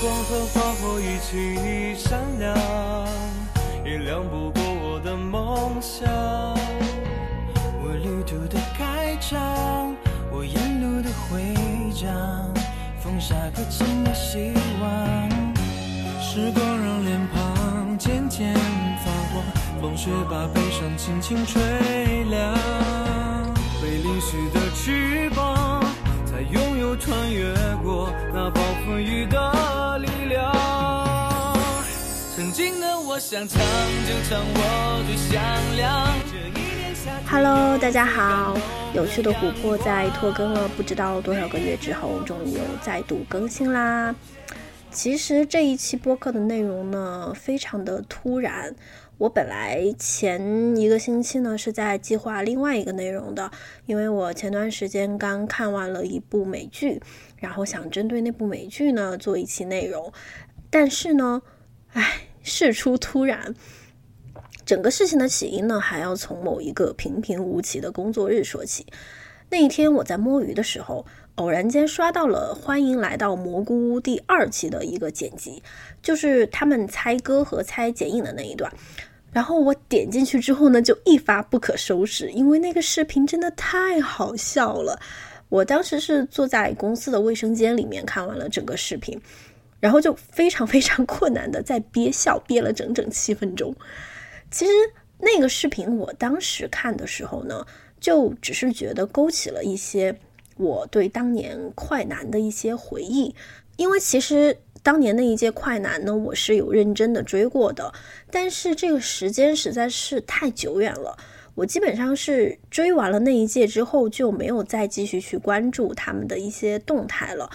光和花火一起闪亮，也亮不过我的梦想。我旅途的开场，我沿路的回响，放下可亲的希望。时光让脸庞渐渐发黄，风雪把悲伤轻轻吹凉。被淋湿的翅膀，才拥有穿越过那暴风雨的我想唱就唱我最响亮。这一年夏天 Hello，大家好！有趣的琥珀在拖更了不知道多少个月之后，终于又再度更新啦。其实这一期播客的内容呢，非常的突然。我本来前一个星期呢是在计划另外一个内容的，因为我前段时间刚看完了一部美剧，然后想针对那部美剧呢做一期内容。但是呢，唉，事出突然，整个事情的起因呢，还要从某一个平平无奇的工作日说起。那一天我在摸鱼的时候，偶然间刷到了《欢迎来到蘑菇屋》第二期的一个剪辑，就是他们猜歌和猜剪影的那一段。然后我点进去之后呢，就一发不可收拾，因为那个视频真的太好笑了。我当时是坐在公司的卫生间里面看完了整个视频，然后就非常非常困难的在憋笑，憋了整整七分钟。其实那个视频我当时看的时候呢，就只是觉得勾起了一些我对当年快男的一些回忆，因为其实当年那一届快男呢，我是有认真的追过的，但是这个时间实在是太久远了。我基本上是追完了那一届之后，就没有再继续去关注他们的一些动态了。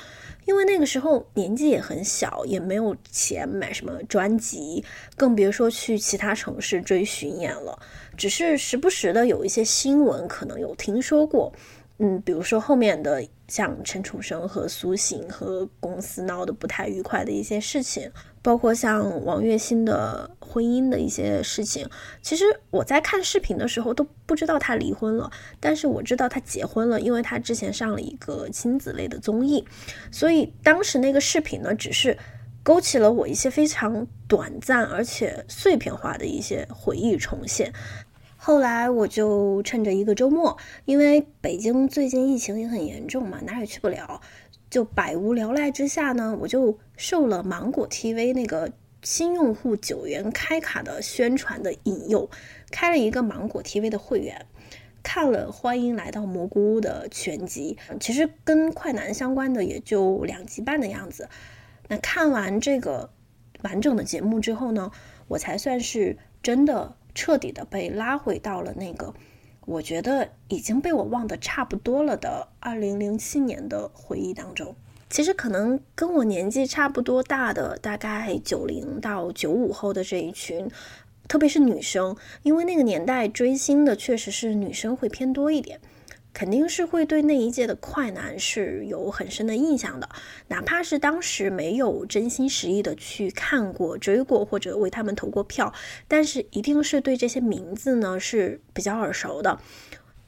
因为那个时候年纪也很小，也没有钱买什么专辑，更别说去其他城市追巡演了。只是时不时的有一些新闻，可能有听说过。嗯，比如说后面的像陈楚生和苏醒和公司闹得不太愉快的一些事情，包括像王栎鑫的婚姻的一些事情。其实我在看视频的时候都不知道他离婚了，但是我知道他结婚了，因为他之前上了一个亲子类的综艺，所以当时那个视频呢，只是勾起了我一些非常短暂而且碎片化的一些回忆重现。后来我就趁着一个周末，因为北京最近疫情也很严重嘛，哪也去不了，就百无聊赖之下呢，我就受了芒果 TV 那个新用户九元开卡的宣传的引诱，开了一个芒果 TV 的会员，看了《欢迎来到蘑菇屋》的全集，其实跟快男相关的也就两集半的样子。那看完这个完整的节目之后呢，我才算是真的。彻底的被拉回到了那个我觉得已经被我忘得差不多了的二零零七年的回忆当中。其实可能跟我年纪差不多大的，大概九零到九五后的这一群，特别是女生，因为那个年代追星的确实是女生会偏多一点。肯定是会对那一届的快男是有很深的印象的，哪怕是当时没有真心实意的去看过、追过或者为他们投过票，但是一定是对这些名字呢是比较耳熟的。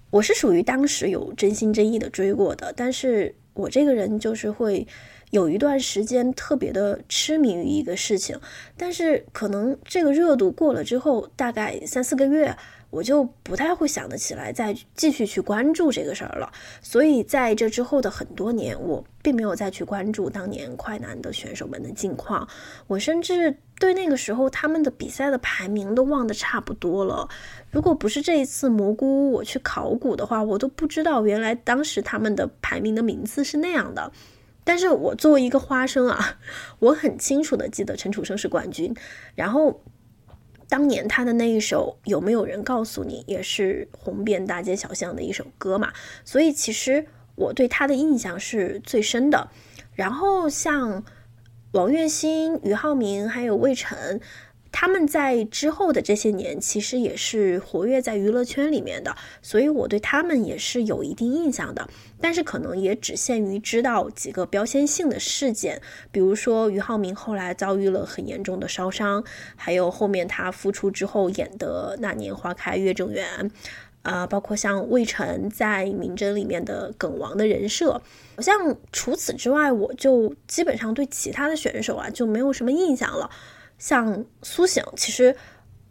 我是属于当时有真心真意的追过的，但是我这个人就是会有一段时间特别的痴迷于一个事情，但是可能这个热度过了之后，大概三四个月。我就不太会想得起来再继续去关注这个事儿了，所以在这之后的很多年，我并没有再去关注当年快男的选手们的近况，我甚至对那个时候他们的比赛的排名都忘得差不多了。如果不是这一次蘑菇我去考古的话，我都不知道原来当时他们的排名的名次是那样的。但是我作为一个花生啊，我很清楚的记得陈楚生是冠军，然后。当年他的那一首有没有人告诉你，也是红遍大街小巷的一首歌嘛？所以其实我对他的印象是最深的。然后像王栎鑫、俞灏明还有魏晨。他们在之后的这些年，其实也是活跃在娱乐圈里面的，所以我对他们也是有一定印象的。但是可能也只限于知道几个标签性的事件，比如说俞灏明后来遭遇了很严重的烧伤，还有后面他复出之后演的《那年花开月正圆》，啊，包括像魏晨在《名侦》里面的梗王的人设，好像除此之外，我就基本上对其他的选手啊就没有什么印象了。像苏醒，其实。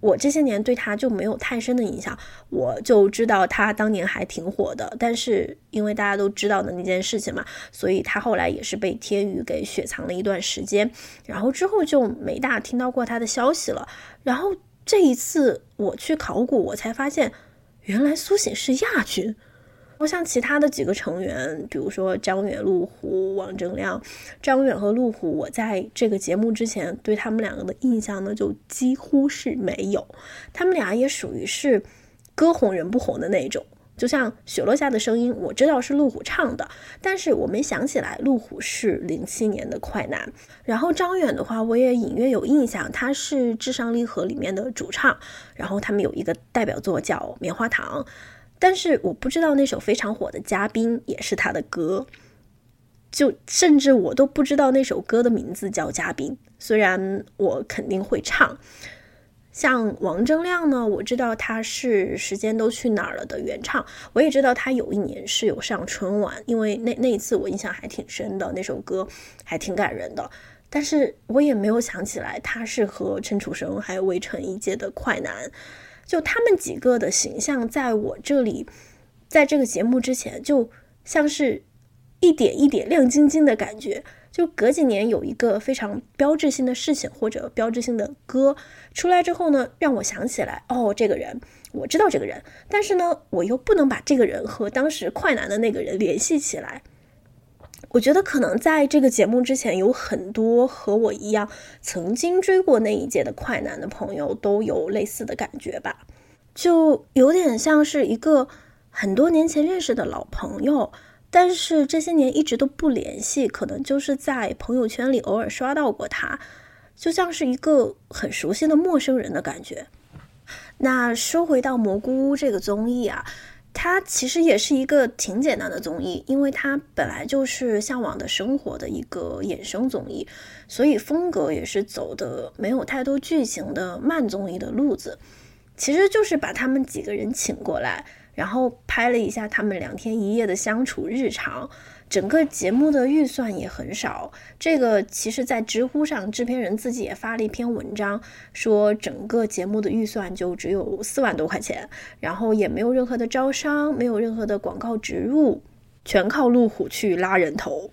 我这些年对他就没有太深的印象，我就知道他当年还挺火的，但是因为大家都知道的那件事情嘛，所以他后来也是被天宇给雪藏了一段时间，然后之后就没大听到过他的消息了。然后这一次我去考古，我才发现，原来苏醒是亚军。我像其他的几个成员，比如说张远、陆虎、王铮亮。张远和陆虎，我在这个节目之前对他们两个的印象呢，就几乎是没有。他们俩也属于是歌红人不红的那种。就像雪落下的声音，我知道是陆虎唱的，但是我没想起来陆虎是零七年的快男。然后张远的话，我也隐约有印象，他是《至上励合》里面的主唱。然后他们有一个代表作叫《棉花糖》。但是我不知道那首非常火的《嘉宾》也是他的歌，就甚至我都不知道那首歌的名字叫《嘉宾》。虽然我肯定会唱。像王铮亮呢，我知道他是《时间都去哪儿了》的原唱，我也知道他有一年是有上春晚，因为那那一次我印象还挺深的，那首歌还挺感人的。但是我也没有想起来他是和陈楚生还有魏晨一届的快男。就他们几个的形象，在我这里，在这个节目之前，就像是一点一点亮晶晶的感觉。就隔几年有一个非常标志性的事情或者标志性的歌出来之后呢，让我想起来，哦，这个人，我知道这个人，但是呢，我又不能把这个人和当时快男的那个人联系起来。我觉得可能在这个节目之前，有很多和我一样曾经追过那一届的快男的朋友都有类似的感觉吧，就有点像是一个很多年前认识的老朋友，但是这些年一直都不联系，可能就是在朋友圈里偶尔刷到过他，就像是一个很熟悉的陌生人的感觉。那说回到蘑菇屋这个综艺啊。它其实也是一个挺简单的综艺，因为它本来就是《向往的生活》的一个衍生综艺，所以风格也是走的没有太多剧情的慢综艺的路子。其实就是把他们几个人请过来，然后拍了一下他们两天一夜的相处日常。整个节目的预算也很少，这个其实，在知乎上，制片人自己也发了一篇文章，说整个节目的预算就只有四万多块钱，然后也没有任何的招商，没有任何的广告植入，全靠路虎去拉人头。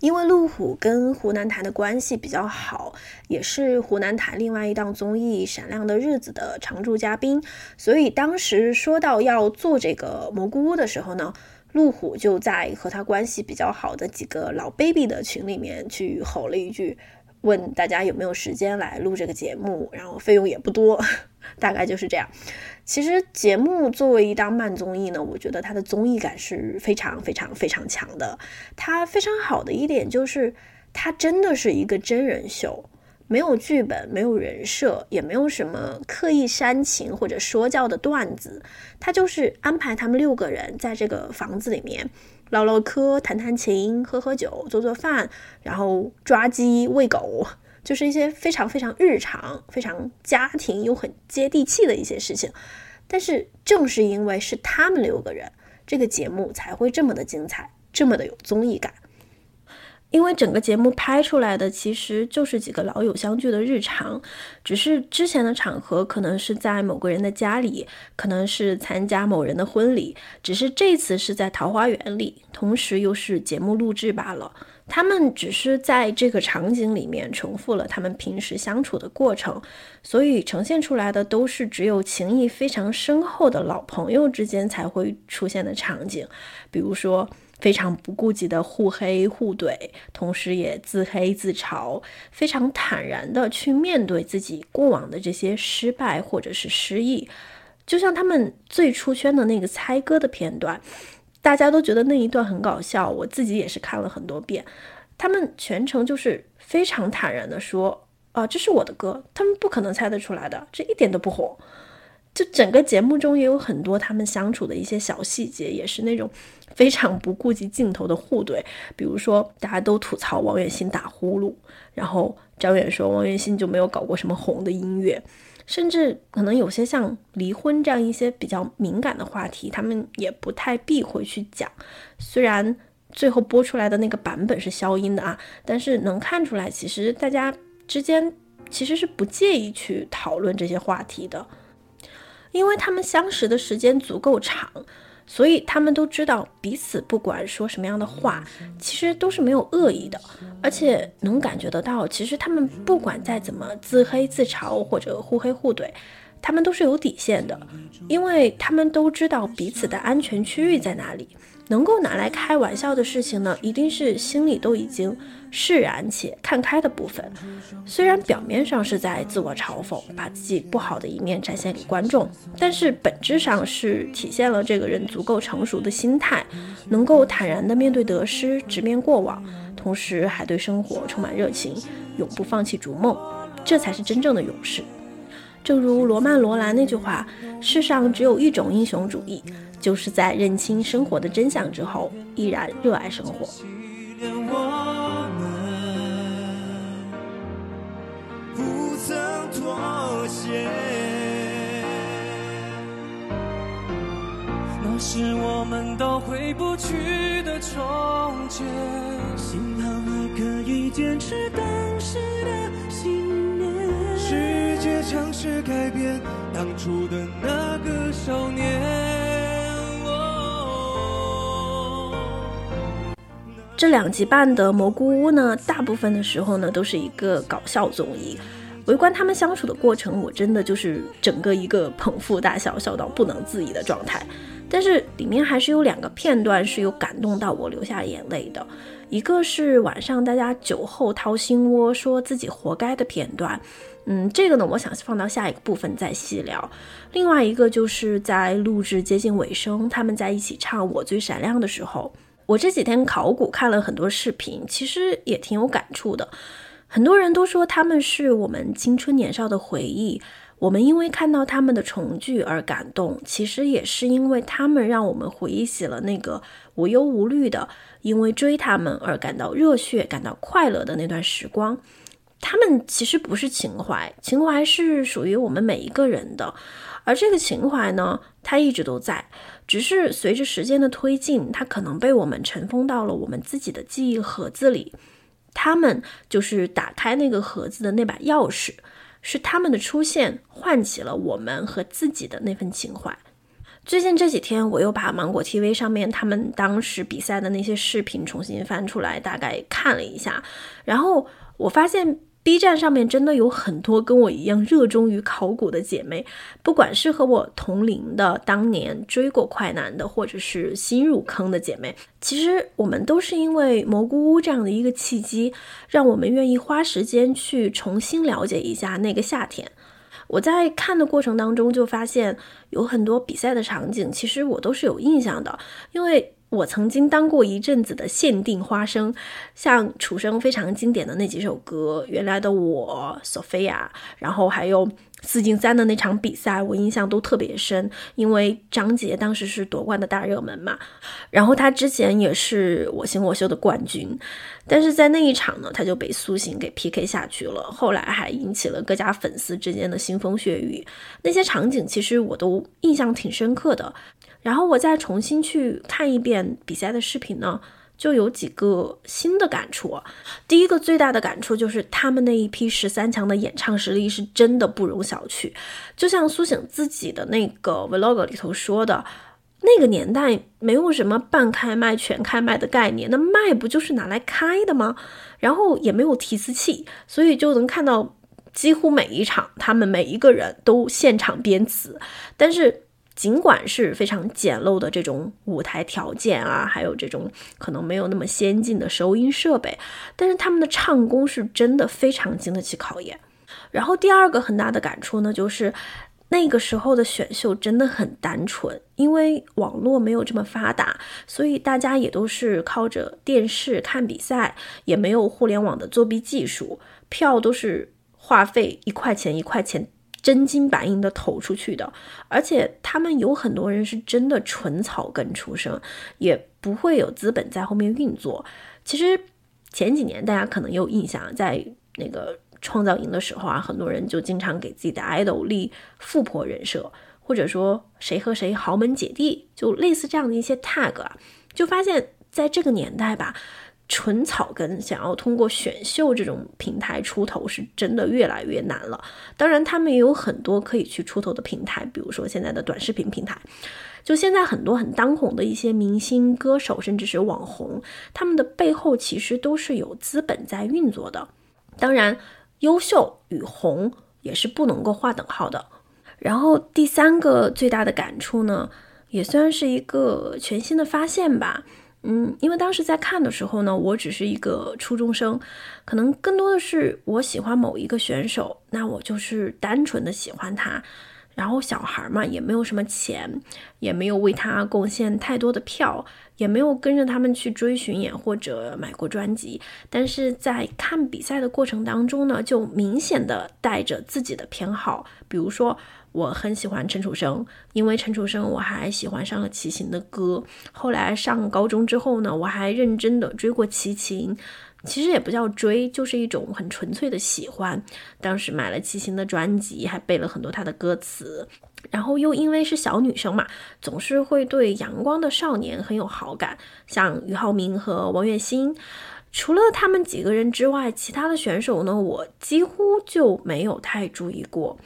因为路虎跟湖南台的关系比较好，也是湖南台另外一档综艺《闪亮的日子》的常驻嘉宾，所以当时说到要做这个蘑菇屋的时候呢。路虎就在和他关系比较好的几个老 baby 的群里面去吼了一句，问大家有没有时间来录这个节目，然后费用也不多，大概就是这样。其实节目作为一档慢综艺呢，我觉得它的综艺感是非常非常非常强的。它非常好的一点就是，它真的是一个真人秀。没有剧本，没有人设，也没有什么刻意煽情或者说教的段子，他就是安排他们六个人在这个房子里面唠唠嗑、弹弹琴、喝喝酒、做做饭，然后抓鸡、喂狗，就是一些非常非常日常、非常家庭又很接地气的一些事情。但是正是因为是他们六个人，这个节目才会这么的精彩，这么的有综艺感。因为整个节目拍出来的其实就是几个老友相聚的日常，只是之前的场合可能是在某个人的家里，可能是参加某人的婚礼，只是这次是在桃花源里，同时又是节目录制罢了。他们只是在这个场景里面重复了他们平时相处的过程，所以呈现出来的都是只有情谊非常深厚的老朋友之间才会出现的场景，比如说。非常不顾及的互黑互怼，同时也自黑自嘲，非常坦然的去面对自己过往的这些失败或者是失意。就像他们最出圈的那个猜歌的片段，大家都觉得那一段很搞笑，我自己也是看了很多遍。他们全程就是非常坦然的说：“啊，这是我的歌，他们不可能猜得出来的，这一点都不火。”就整个节目中也有很多他们相处的一些小细节，也是那种。非常不顾及镜头的互怼，比如说大家都吐槽王栎鑫打呼噜，然后张远说王栎鑫就没有搞过什么红的音乐，甚至可能有些像离婚这样一些比较敏感的话题，他们也不太避讳去讲。虽然最后播出来的那个版本是消音的啊，但是能看出来，其实大家之间其实是不介意去讨论这些话题的，因为他们相识的时间足够长。所以他们都知道彼此不管说什么样的话，其实都是没有恶意的，而且能感觉得到，其实他们不管再怎么自黑自嘲或者互黑互怼，他们都是有底线的，因为他们都知道彼此的安全区域在哪里。能够拿来开玩笑的事情呢，一定是心里都已经释然且看开的部分。虽然表面上是在自我嘲讽，把自己不好的一面展现给观众，但是本质上是体现了这个人足够成熟的心态，能够坦然地面对得失，直面过往，同时还对生活充满热情，永不放弃逐梦。这才是真正的勇士。正如罗曼·罗兰那句话：“世上只有一种英雄主义。”就是在认清生活的真相之后，依然热爱生活。那是我们都回不去的从前，幸好还可以坚持当时的信念。世界尝试改变当初的那个少年。这两集半的蘑菇屋呢，大部分的时候呢，都是一个搞笑综艺。围观他们相处的过程，我真的就是整个一个捧腹大笑，笑到不能自已的状态。但是里面还是有两个片段是有感动到我流下眼泪的，一个是晚上大家酒后掏心窝，说自己活该的片段。嗯，这个呢，我想放到下一个部分再细聊。另外一个就是在录制接近尾声，他们在一起唱《我最闪亮》的时候。我这几天考古看了很多视频，其实也挺有感触的。很多人都说他们是我们青春年少的回忆，我们因为看到他们的重聚而感动，其实也是因为他们让我们回忆起了那个无忧无虑的，因为追他们而感到热血、感到快乐的那段时光。他们其实不是情怀，情怀是属于我们每一个人的，而这个情怀呢，它一直都在。只是随着时间的推进，它可能被我们尘封到了我们自己的记忆盒子里。他们就是打开那个盒子的那把钥匙，是他们的出现唤起了我们和自己的那份情怀。最近这几天，我又把芒果 TV 上面他们当时比赛的那些视频重新翻出来，大概看了一下，然后我发现。B 站上面真的有很多跟我一样热衷于考古的姐妹，不管是和我同龄的、当年追过快男的，或者是新入坑的姐妹，其实我们都是因为蘑菇屋这样的一个契机，让我们愿意花时间去重新了解一下那个夏天。我在看的过程当中就发现，有很多比赛的场景，其实我都是有印象的，因为。我曾经当过一阵子的限定花生，像楚生非常经典的那几首歌，《原来的我》、Sophia，然后还有四进三的那场比赛，我印象都特别深，因为张杰当时是夺冠的大热门嘛，然后他之前也是我行我秀的冠军，但是在那一场呢，他就被苏醒给 PK 下去了，后来还引起了各家粉丝之间的腥风血雨，那些场景其实我都印象挺深刻的。然后我再重新去看一遍比赛的视频呢，就有几个新的感触。第一个最大的感触就是他们那一批十三强的演唱实力是真的不容小觑。就像苏醒自己的那个 vlog 里头说的，那个年代没有什么半开麦、全开麦的概念，那麦不就是拿来开的吗？然后也没有提词器，所以就能看到几乎每一场他们每一个人都现场编词，但是。尽管是非常简陋的这种舞台条件啊，还有这种可能没有那么先进的收音设备，但是他们的唱功是真的非常经得起考验。然后第二个很大的感触呢，就是那个时候的选秀真的很单纯，因为网络没有这么发达，所以大家也都是靠着电视看比赛，也没有互联网的作弊技术，票都是话费一块钱一块钱。真金白银的投出去的，而且他们有很多人是真的纯草根出身，也不会有资本在后面运作。其实前几年大家可能有印象，在那个创造营的时候啊，很多人就经常给自己的 idol 立富婆人设，或者说谁和谁豪门姐弟，就类似这样的一些 tag 啊，就发现在这个年代吧。纯草根想要通过选秀这种平台出头，是真的越来越难了。当然，他们也有很多可以去出头的平台，比如说现在的短视频平台。就现在很多很当红的一些明星、歌手，甚至是网红，他们的背后其实都是有资本在运作的。当然，优秀与红也是不能够划等号的。然后第三个最大的感触呢，也算是一个全新的发现吧。嗯，因为当时在看的时候呢，我只是一个初中生，可能更多的是我喜欢某一个选手，那我就是单纯的喜欢他。然后小孩嘛，也没有什么钱，也没有为他贡献太多的票，也没有跟着他们去追巡演或者买过专辑。但是在看比赛的过程当中呢，就明显的带着自己的偏好，比如说。我很喜欢陈楚生，因为陈楚生，我还喜欢上了齐秦的歌。后来上高中之后呢，我还认真的追过齐秦，其实也不叫追，就是一种很纯粹的喜欢。当时买了齐秦的专辑，还背了很多他的歌词。然后又因为是小女生嘛，总是会对阳光的少年很有好感，像俞灏明和王栎鑫。除了他们几个人之外，其他的选手呢，我几乎就没有太注意过。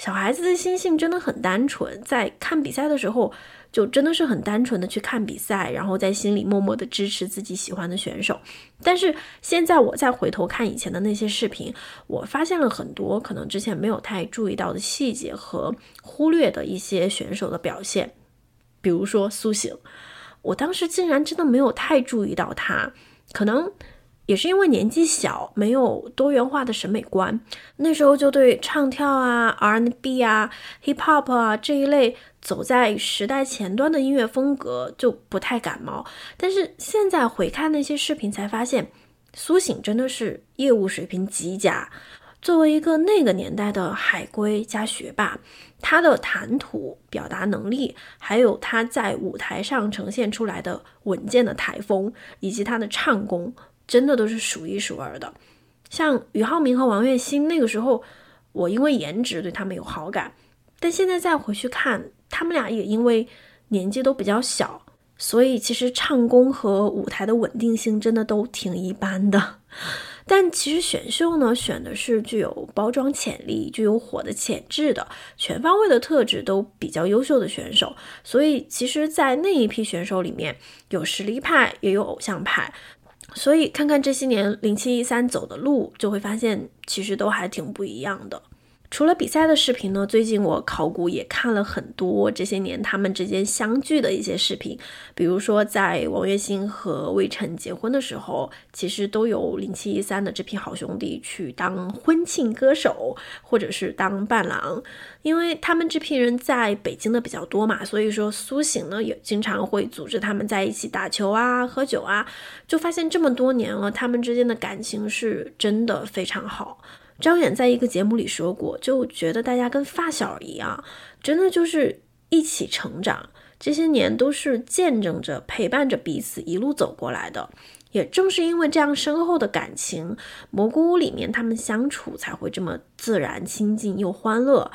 小孩子的心性真的很单纯，在看比赛的时候，就真的是很单纯的去看比赛，然后在心里默默的支持自己喜欢的选手。但是现在我再回头看以前的那些视频，我发现了很多可能之前没有太注意到的细节和忽略的一些选手的表现，比如说苏醒，我当时竟然真的没有太注意到他，可能。也是因为年纪小，没有多元化的审美观，那时候就对唱跳啊、R&B 啊、Hip Hop 啊这一类走在时代前端的音乐风格就不太感冒。但是现在回看那些视频，才发现苏醒真的是业务水平极佳。作为一个那个年代的海归加学霸，他的谈吐、表达能力，还有他在舞台上呈现出来的稳健的台风，以及他的唱功。真的都是数一数二的，像俞灏明和王栎鑫那个时候，我因为颜值对他们有好感，但现在再回去看，他们俩也因为年纪都比较小，所以其实唱功和舞台的稳定性真的都挺一般的。但其实选秀呢，选的是具有包装潜力、具有火的潜质的，全方位的特质都比较优秀的选手，所以其实，在那一批选手里面，有实力派，也有偶像派。所以看看这些年零七一三走的路，就会发现其实都还挺不一样的。除了比赛的视频呢，最近我考古也看了很多这些年他们之间相聚的一些视频，比如说在王栎鑫和魏晨结婚的时候，其实都有零七一三的这批好兄弟去当婚庆歌手，或者是当伴郎，因为他们这批人在北京的比较多嘛，所以说苏醒呢也经常会组织他们在一起打球啊、喝酒啊，就发现这么多年了，他们之间的感情是真的非常好。张远在一个节目里说过，就觉得大家跟发小一样，真的就是一起成长，这些年都是见证着、陪伴着彼此一路走过来的。也正是因为这样深厚的感情，蘑菇屋里面他们相处才会这么自然、亲近又欢乐。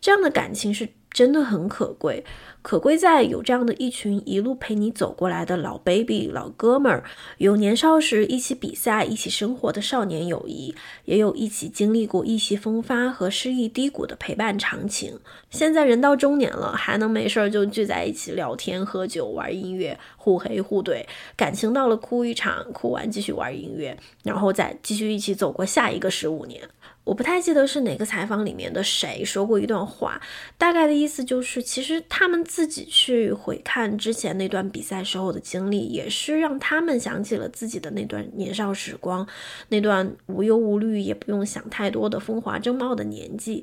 这样的感情是真的很可贵。可贵在有这样的一群一路陪你走过来的老 baby 老哥们儿，有年少时一起比赛、一起生活的少年友谊，也有一起经历过意气风发和失意低谷的陪伴长情。现在人到中年了，还能没事儿就聚在一起聊天、喝酒、玩音乐，互黑互怼，感情到了哭一场，哭完继续玩音乐，然后再继续一起走过下一个十五年。我不太记得是哪个采访里面的谁说过一段话，大概的意思就是，其实他们自己去回看之前那段比赛时候的经历，也是让他们想起了自己的那段年少时光，那段无忧无虑也不用想太多的风华正茂的年纪。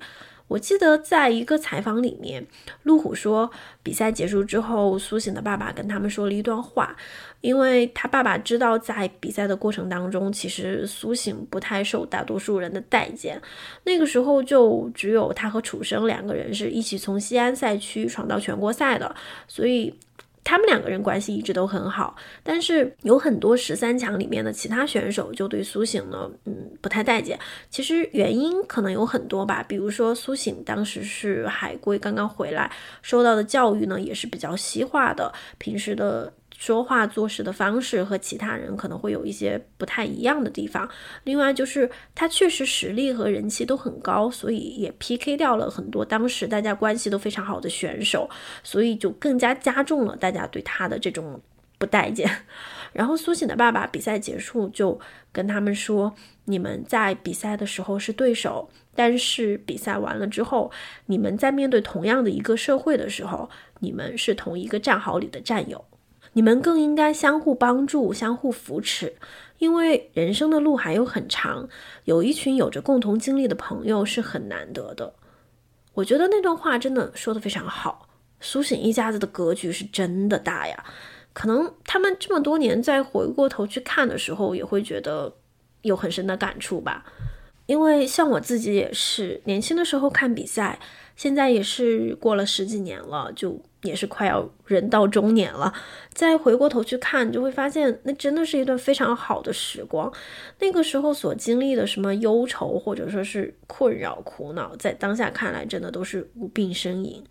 我记得在一个采访里面，路虎说，比赛结束之后，苏醒的爸爸跟他们说了一段话，因为他爸爸知道在比赛的过程当中，其实苏醒不太受大多数人的待见，那个时候就只有他和楚生两个人是一起从西安赛区闯到全国赛的，所以他们两个人关系一直都很好，但是有很多十三强里面的其他选手就对苏醒呢，嗯，不太待见。其实原因可能有很多吧，比如说苏醒当时是海归刚刚回来，受到的教育呢也是比较西化的，平时的。说话做事的方式和其他人可能会有一些不太一样的地方。另外就是他确实实力和人气都很高，所以也 PK 掉了很多当时大家关系都非常好的选手，所以就更加加重了大家对他的这种不待见。然后苏醒的爸爸比赛结束就跟他们说：“你们在比赛的时候是对手，但是比赛完了之后，你们在面对同样的一个社会的时候，你们是同一个战壕里的战友。”你们更应该相互帮助、相互扶持，因为人生的路还有很长，有一群有着共同经历的朋友是很难得的。我觉得那段话真的说的非常好。苏醒一家子的格局是真的大呀，可能他们这么多年再回过头去看的时候，也会觉得有很深的感触吧。因为像我自己也是年轻的时候看比赛，现在也是过了十几年了，就。也是快要人到中年了，再回过头去看，就会发现那真的是一段非常好的时光。那个时候所经历的什么忧愁或者说是困扰、苦恼，在当下看来真的都是无病呻吟。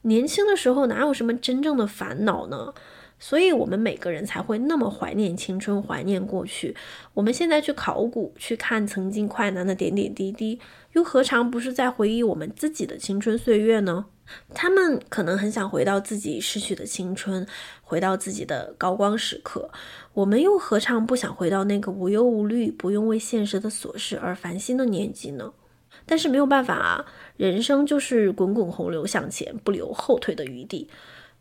年轻的时候哪有什么真正的烦恼呢？所以我们每个人才会那么怀念青春，怀念过去。我们现在去考古，去看曾经快男的点点滴滴，又何尝不是在回忆我们自己的青春岁月呢？他们可能很想回到自己逝去的青春，回到自己的高光时刻。我们又何尝不想回到那个无忧无虑、不用为现实的琐事而烦心的年纪呢？但是没有办法啊，人生就是滚滚洪流向前，不留后退的余地。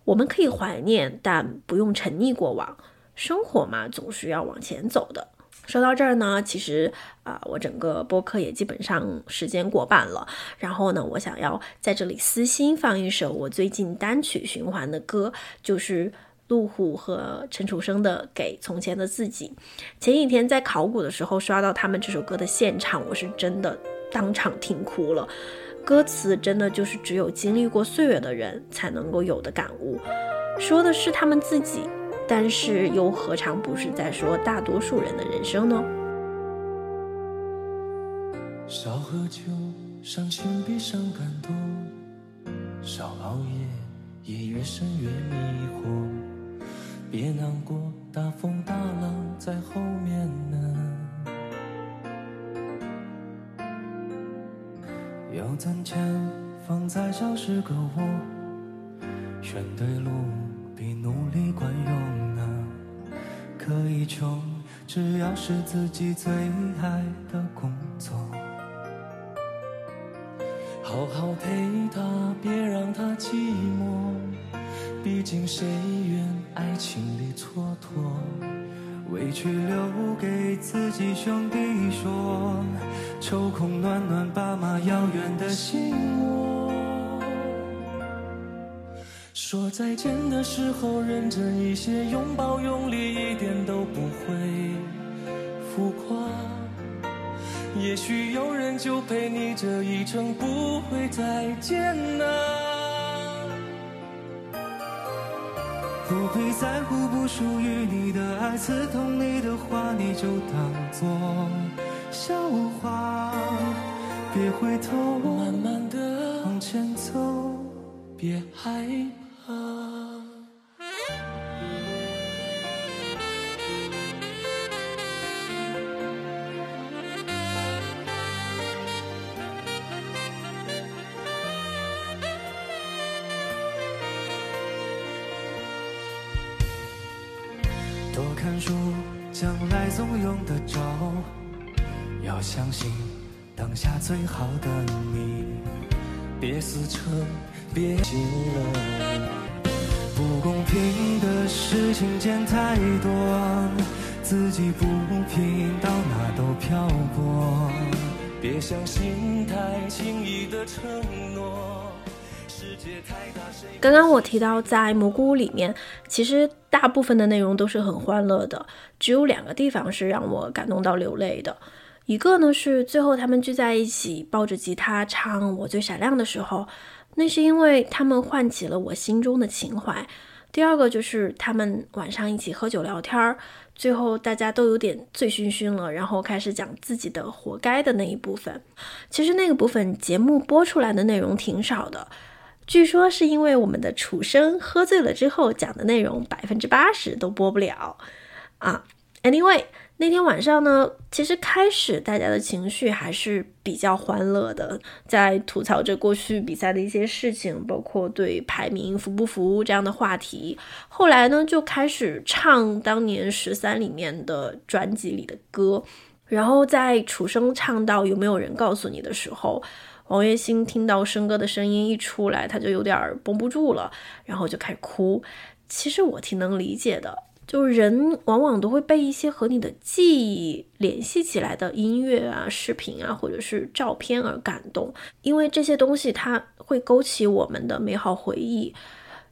我们可以怀念，但不用沉溺过往。生活嘛，总是要往前走的。说到这儿呢，其实啊，我整个播客也基本上时间过半了。然后呢，我想要在这里私心放一首我最近单曲循环的歌，就是路虎和陈楚生的《给从前的自己》。前几天在考古的时候刷到他们这首歌的现场，我是真的当场听哭了。歌词真的就是只有经历过岁月的人才能够有的感悟，说的是他们自己。但是又何尝不是在说大多数人的人生呢？少喝酒，伤心比伤感多；少熬夜，夜越深越迷惑。别难过，大风大浪在后面呢。有攒钱放在小时个窝，选对路。比努力管用呢？可以穷，只要是自己最爱的工作。好好陪他，别让他寂寞。毕竟谁愿爱情里蹉跎？委屈留给自己兄弟说，抽空暖暖爸妈遥远的心窝。说再见的时候认真一些，拥抱用力一点都不会浮夸。也许有人就陪你这一程，不会再见呐。不必在乎不属于你的爱，刺痛你的话，你就当作笑话。别回头，慢慢的往前走，别害怕。看书，将来总用得着。要相信当下最好的你，别死撑，别心了。不公平的事情见太多，自己不平到哪都漂泊。别相信太轻易的承诺。刚刚我提到在蘑菇屋里面，其实大部分的内容都是很欢乐的，只有两个地方是让我感动到流泪的。一个呢是最后他们聚在一起，抱着吉他唱《我最闪亮的时候》，那是因为他们唤起了我心中的情怀。第二个就是他们晚上一起喝酒聊天儿，最后大家都有点醉醺醺了，然后开始讲自己的活该的那一部分。其实那个部分节目播出来的内容挺少的，据说是因为我们的楚生喝醉了之后讲的内容百分之八十都播不了啊。Anyway。那天晚上呢，其实开始大家的情绪还是比较欢乐的，在吐槽着过去比赛的一些事情，包括对排名服不服这样的话题。后来呢，就开始唱当年十三里面的专辑里的歌。然后在楚生唱到有没有人告诉你的时候，王栎鑫听到生哥的声音一出来，他就有点绷不住了，然后就开始哭。其实我挺能理解的。就人往往都会被一些和你的记忆联系起来的音乐啊、视频啊，或者是照片而感动，因为这些东西它会勾起我们的美好回忆。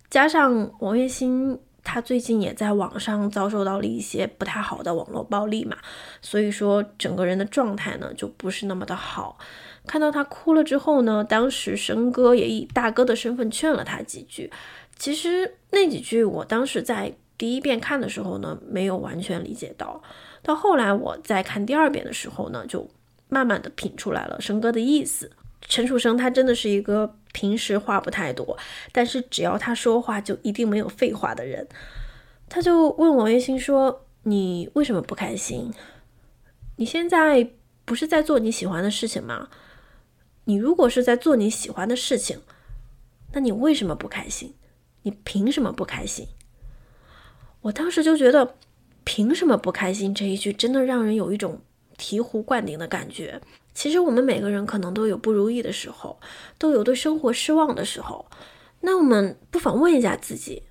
加上王栎鑫他最近也在网上遭受到了一些不太好的网络暴力嘛，所以说整个人的状态呢就不是那么的好。看到他哭了之后呢，当时生哥也以大哥的身份劝了他几句。其实那几句我当时在。第一遍看的时候呢，没有完全理解到，到后来我在看第二遍的时候呢，就慢慢的品出来了生哥的意思。陈楚生他真的是一个平时话不太多，但是只要他说话就一定没有废话的人。他就问王栎鑫说：“你为什么不开心？你现在不是在做你喜欢的事情吗？你如果是在做你喜欢的事情，那你为什么不开心？你凭什么不开心？”我当时就觉得，凭什么不开心？这一句真的让人有一种醍醐灌顶的感觉。其实我们每个人可能都有不如意的时候，都有对生活失望的时候。那我们不妨问一下自己：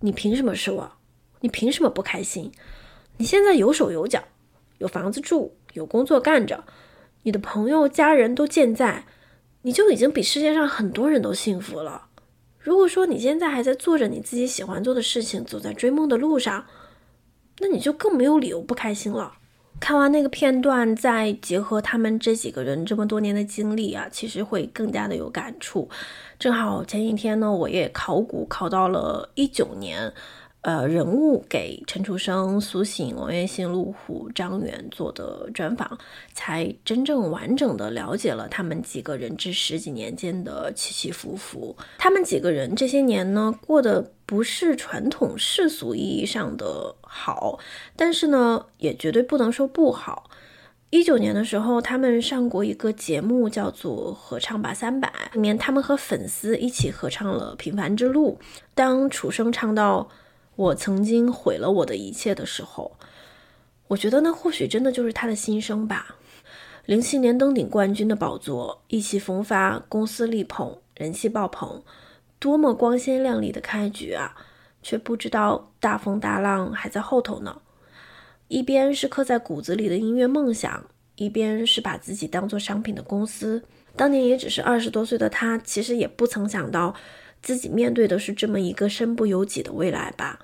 你凭什么失望？你凭什么不开心？你现在有手有脚，有房子住，有工作干着，你的朋友家人都健在，你就已经比世界上很多人都幸福了。如果说你现在还在做着你自己喜欢做的事情，走在追梦的路上，那你就更没有理由不开心了。看完那个片段，再结合他们这几个人这么多年的经历啊，其实会更加的有感触。正好前几天呢，我也考古考到了一九年。呃，人物给陈楚生、苏醒、王栎鑫、陆虎、张远做的专访，才真正完整的了解了他们几个人这十几年间的起起伏伏。他们几个人这些年呢，过得不是传统世俗意义上的好，但是呢，也绝对不能说不好。一九年的时候，他们上过一个节目，叫做《合唱吧三百》，里面他们和粉丝一起合唱了《平凡之路》。当楚生唱到。我曾经毁了我的一切的时候，我觉得那或许真的就是他的心声吧。零七年登顶冠军的宝座，意气风发，公司力捧，人气爆棚，多么光鲜亮丽的开局啊！却不知道大风大浪还在后头呢。一边是刻在骨子里的音乐梦想，一边是把自己当做商品的公司。当年也只是二十多岁的他，其实也不曾想到。自己面对的是这么一个身不由己的未来吧。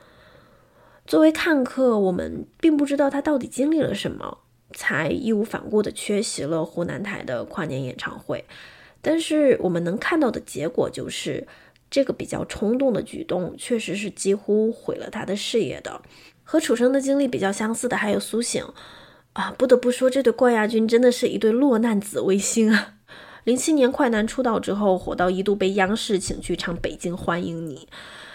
作为看客，我们并不知道他到底经历了什么，才义无反顾地缺席了湖南台的跨年演唱会。但是我们能看到的结果就是，这个比较冲动的举动，确实是几乎毁了他的事业的。和楚生的经历比较相似的还有苏醒啊，不得不说，这对冠亚军真的是一对落难紫微星啊。零七年快男出道之后，火到一度被央视请去唱《北京欢迎你》，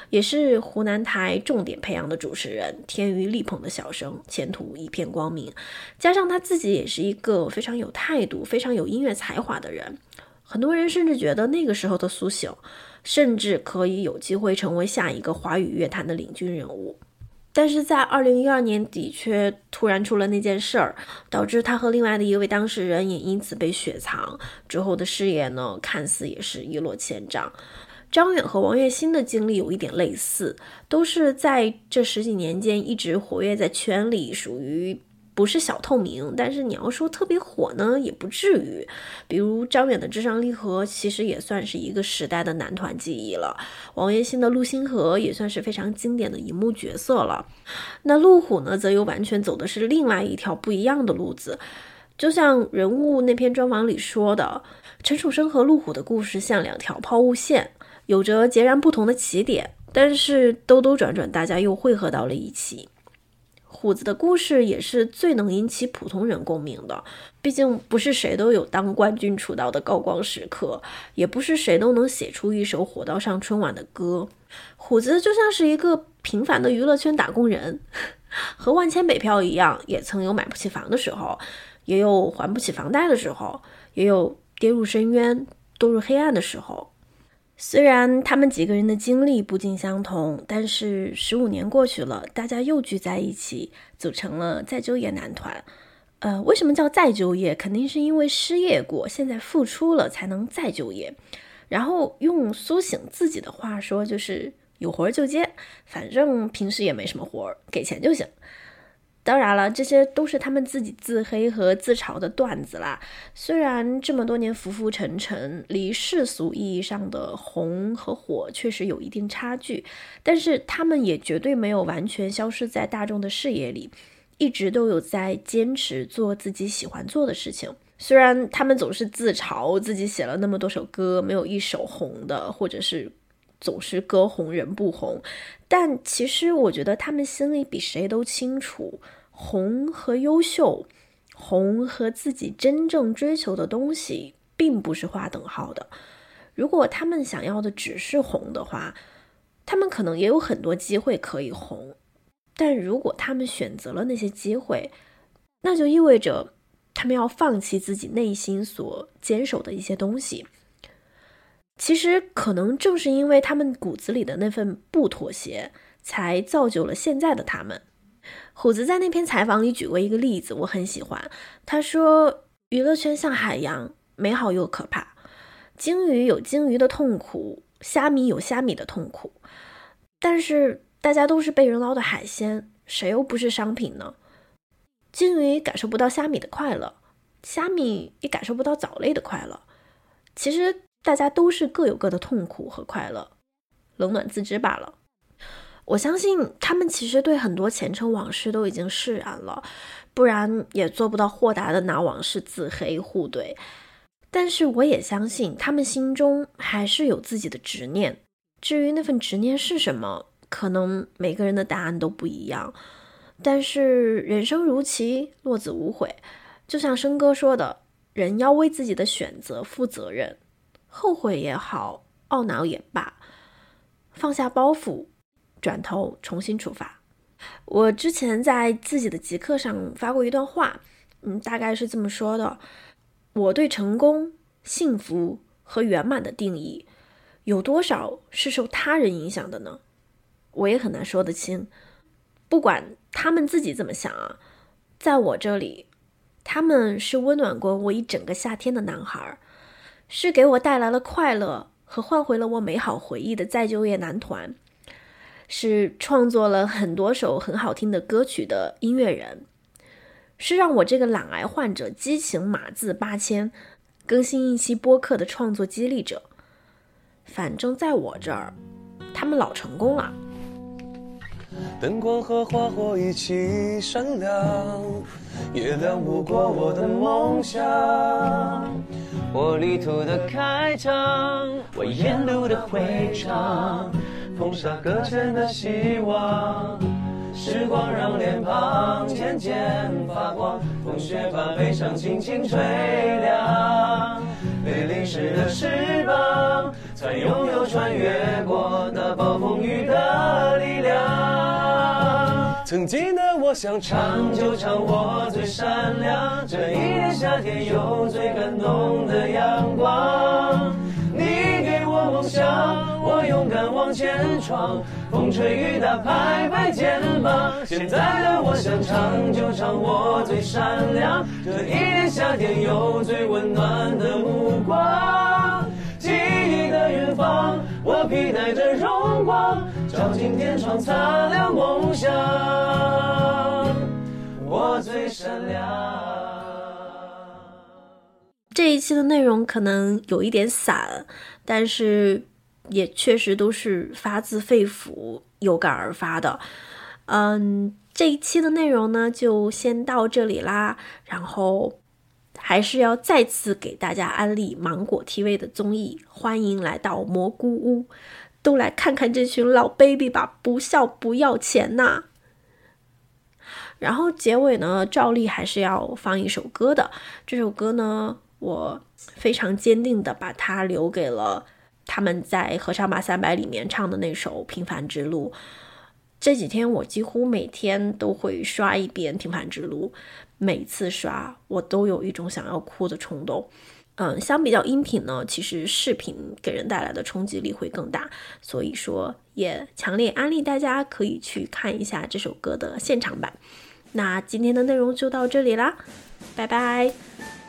也是湖南台重点培养的主持人，天娱力捧的小生，前途一片光明。加上他自己也是一个非常有态度、非常有音乐才华的人，很多人甚至觉得那个时候的苏醒，甚至可以有机会成为下一个华语乐坛的领军人物。但是在二零一二年底，却突然出了那件事儿，导致他和另外的一位当事人也因此被雪藏。之后的事业呢，看似也是一落千丈。张远和王栎鑫的经历有一点类似，都是在这十几年间一直活跃在圈里，属于。不是小透明，但是你要说特别火呢，也不至于。比如张远的《智商励合》，其实也算是一个时代的男团记忆了。王栎鑫的《陆星河》也算是非常经典的荧幕角色了。那陆虎呢，则又完全走的是另外一条不一样的路子。就像人物那篇专访里说的，陈楚生和陆虎的故事像两条抛物线，有着截然不同的起点。但是兜兜转转，大家又汇合到了一起。虎子的故事也是最能引起普通人共鸣的，毕竟不是谁都有当冠军出道的高光时刻，也不是谁都能写出一首火到上春晚的歌。虎子就像是一个平凡的娱乐圈打工人，和万千北漂一样，也曾有买不起房的时候，也有还不起房贷的时候，也有跌入深渊、堕入黑暗的时候。虽然他们几个人的经历不尽相同，但是十五年过去了，大家又聚在一起，组成了再就业男团。呃，为什么叫再就业？肯定是因为失业过，现在复出了才能再就业。然后用苏醒自己的话说，就是有活就接，反正平时也没什么活，给钱就行。当然了，这些都是他们自己自黑和自嘲的段子啦。虽然这么多年浮浮沉沉，离世俗意义上的红和火确实有一定差距，但是他们也绝对没有完全消失在大众的视野里，一直都有在坚持做自己喜欢做的事情。虽然他们总是自嘲自己写了那么多首歌，没有一首红的，或者是总是歌红人不红，但其实我觉得他们心里比谁都清楚。红和优秀，红和自己真正追求的东西，并不是划等号的。如果他们想要的只是红的话，他们可能也有很多机会可以红。但如果他们选择了那些机会，那就意味着他们要放弃自己内心所坚守的一些东西。其实，可能正是因为他们骨子里的那份不妥协，才造就了现在的他们。虎子在那篇采访里举过一个例子，我很喜欢。他说：“娱乐圈像海洋，美好又可怕。鲸鱼有鲸鱼的痛苦，虾米有虾米的痛苦。但是大家都是被人捞的海鲜，谁又不是商品呢？鲸鱼感受不到虾米的快乐，虾米也感受不到藻类的快乐。其实大家都是各有各的痛苦和快乐，冷暖自知罢了。”我相信他们其实对很多前尘往事都已经释然了，不然也做不到豁达的拿往事自黑互怼。但是我也相信他们心中还是有自己的执念。至于那份执念是什么，可能每个人的答案都不一样。但是人生如棋，落子无悔。就像生哥说的，人要为自己的选择负责任，后悔也好，懊恼也罢，放下包袱。转头重新出发。我之前在自己的极客上发过一段话，嗯，大概是这么说的：我对成功、幸福和圆满的定义，有多少是受他人影响的呢？我也很难说得清。不管他们自己怎么想啊，在我这里，他们是温暖过我一整个夏天的男孩儿，是给我带来了快乐和换回了我美好回忆的再就业男团。是创作了很多首很好听的歌曲的音乐人，是让我这个懒癌患者激情码字八千，更新一期播客的创作激励者。反正在我这儿，他们老成功了。灯光和花火一起闪亮，也亮不过我的梦想。我旅途的开场，我沿路的回唱。风沙搁浅的希望，时光让脸庞渐渐发光，风雪把悲伤轻轻吹凉，被淋湿的翅膀，才拥有穿越过那暴风雨的力量。曾经的我想唱就唱我最闪亮，这一年夏天有最感动的阳光。你给我梦想，我勇敢往前闯，风吹雨打，拍拍肩膀。现在的我想唱就唱我最闪亮，这一年夏天有最温暖的目光。记忆的远方，我披戴着荣光，照进天窗，擦亮梦想。我最闪亮。这一期的内容可能有一点散，但是也确实都是发自肺腑、有感而发的。嗯，这一期的内容呢，就先到这里啦。然后还是要再次给大家安利芒果 TV 的综艺，欢迎来到蘑菇屋。都来看看这群老 baby 吧，不笑不要钱呐！然后结尾呢，照例还是要放一首歌的。这首歌呢，我非常坚定的把它留给了他们在合唱吧三百里面唱的那首《平凡之路》。这几天我几乎每天都会刷一遍《平凡之路》，每次刷我都有一种想要哭的冲动。嗯，相比较音频呢，其实视频给人带来的冲击力会更大，所以说也强烈安利大家可以去看一下这首歌的现场版。那今天的内容就到这里啦，拜拜。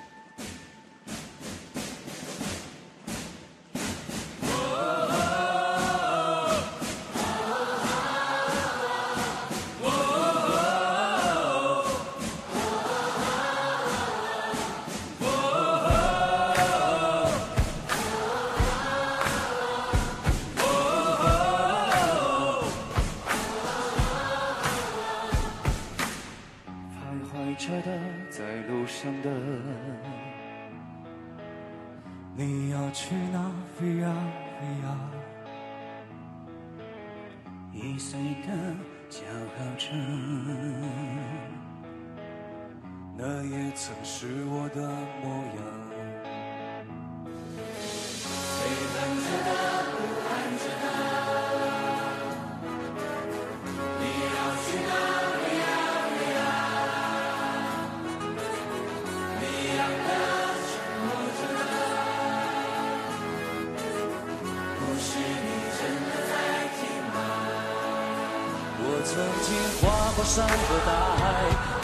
山和大海，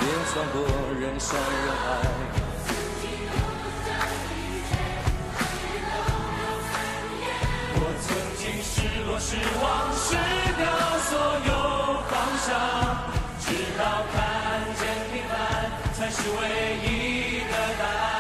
也穿过人山人海。我曾经失落失望失掉所有方向，直到看见平凡才是唯一的答案。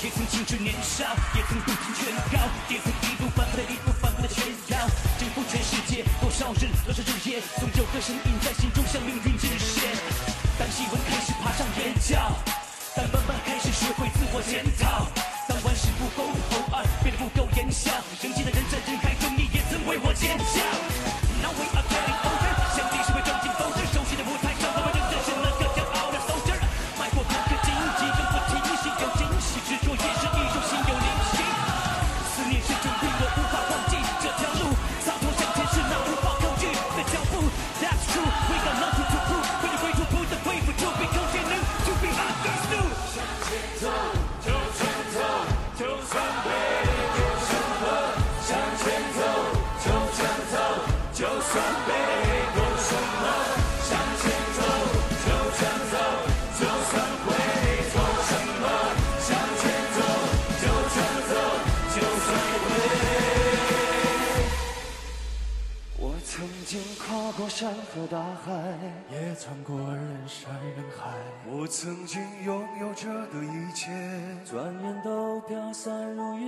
也曾青春年少，也曾不停劝告，也曾一路反复的一路反复的炫耀，征服全世界，多少人多少日夜，总有个声音在心中向命运致谢。当气温开始爬上眼角，当慢慢开始学会自我检讨，当万事不公，过山和大海，也穿过人山人海。我曾经拥有着的一切，转眼都飘散如烟。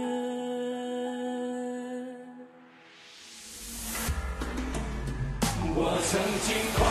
我曾经跨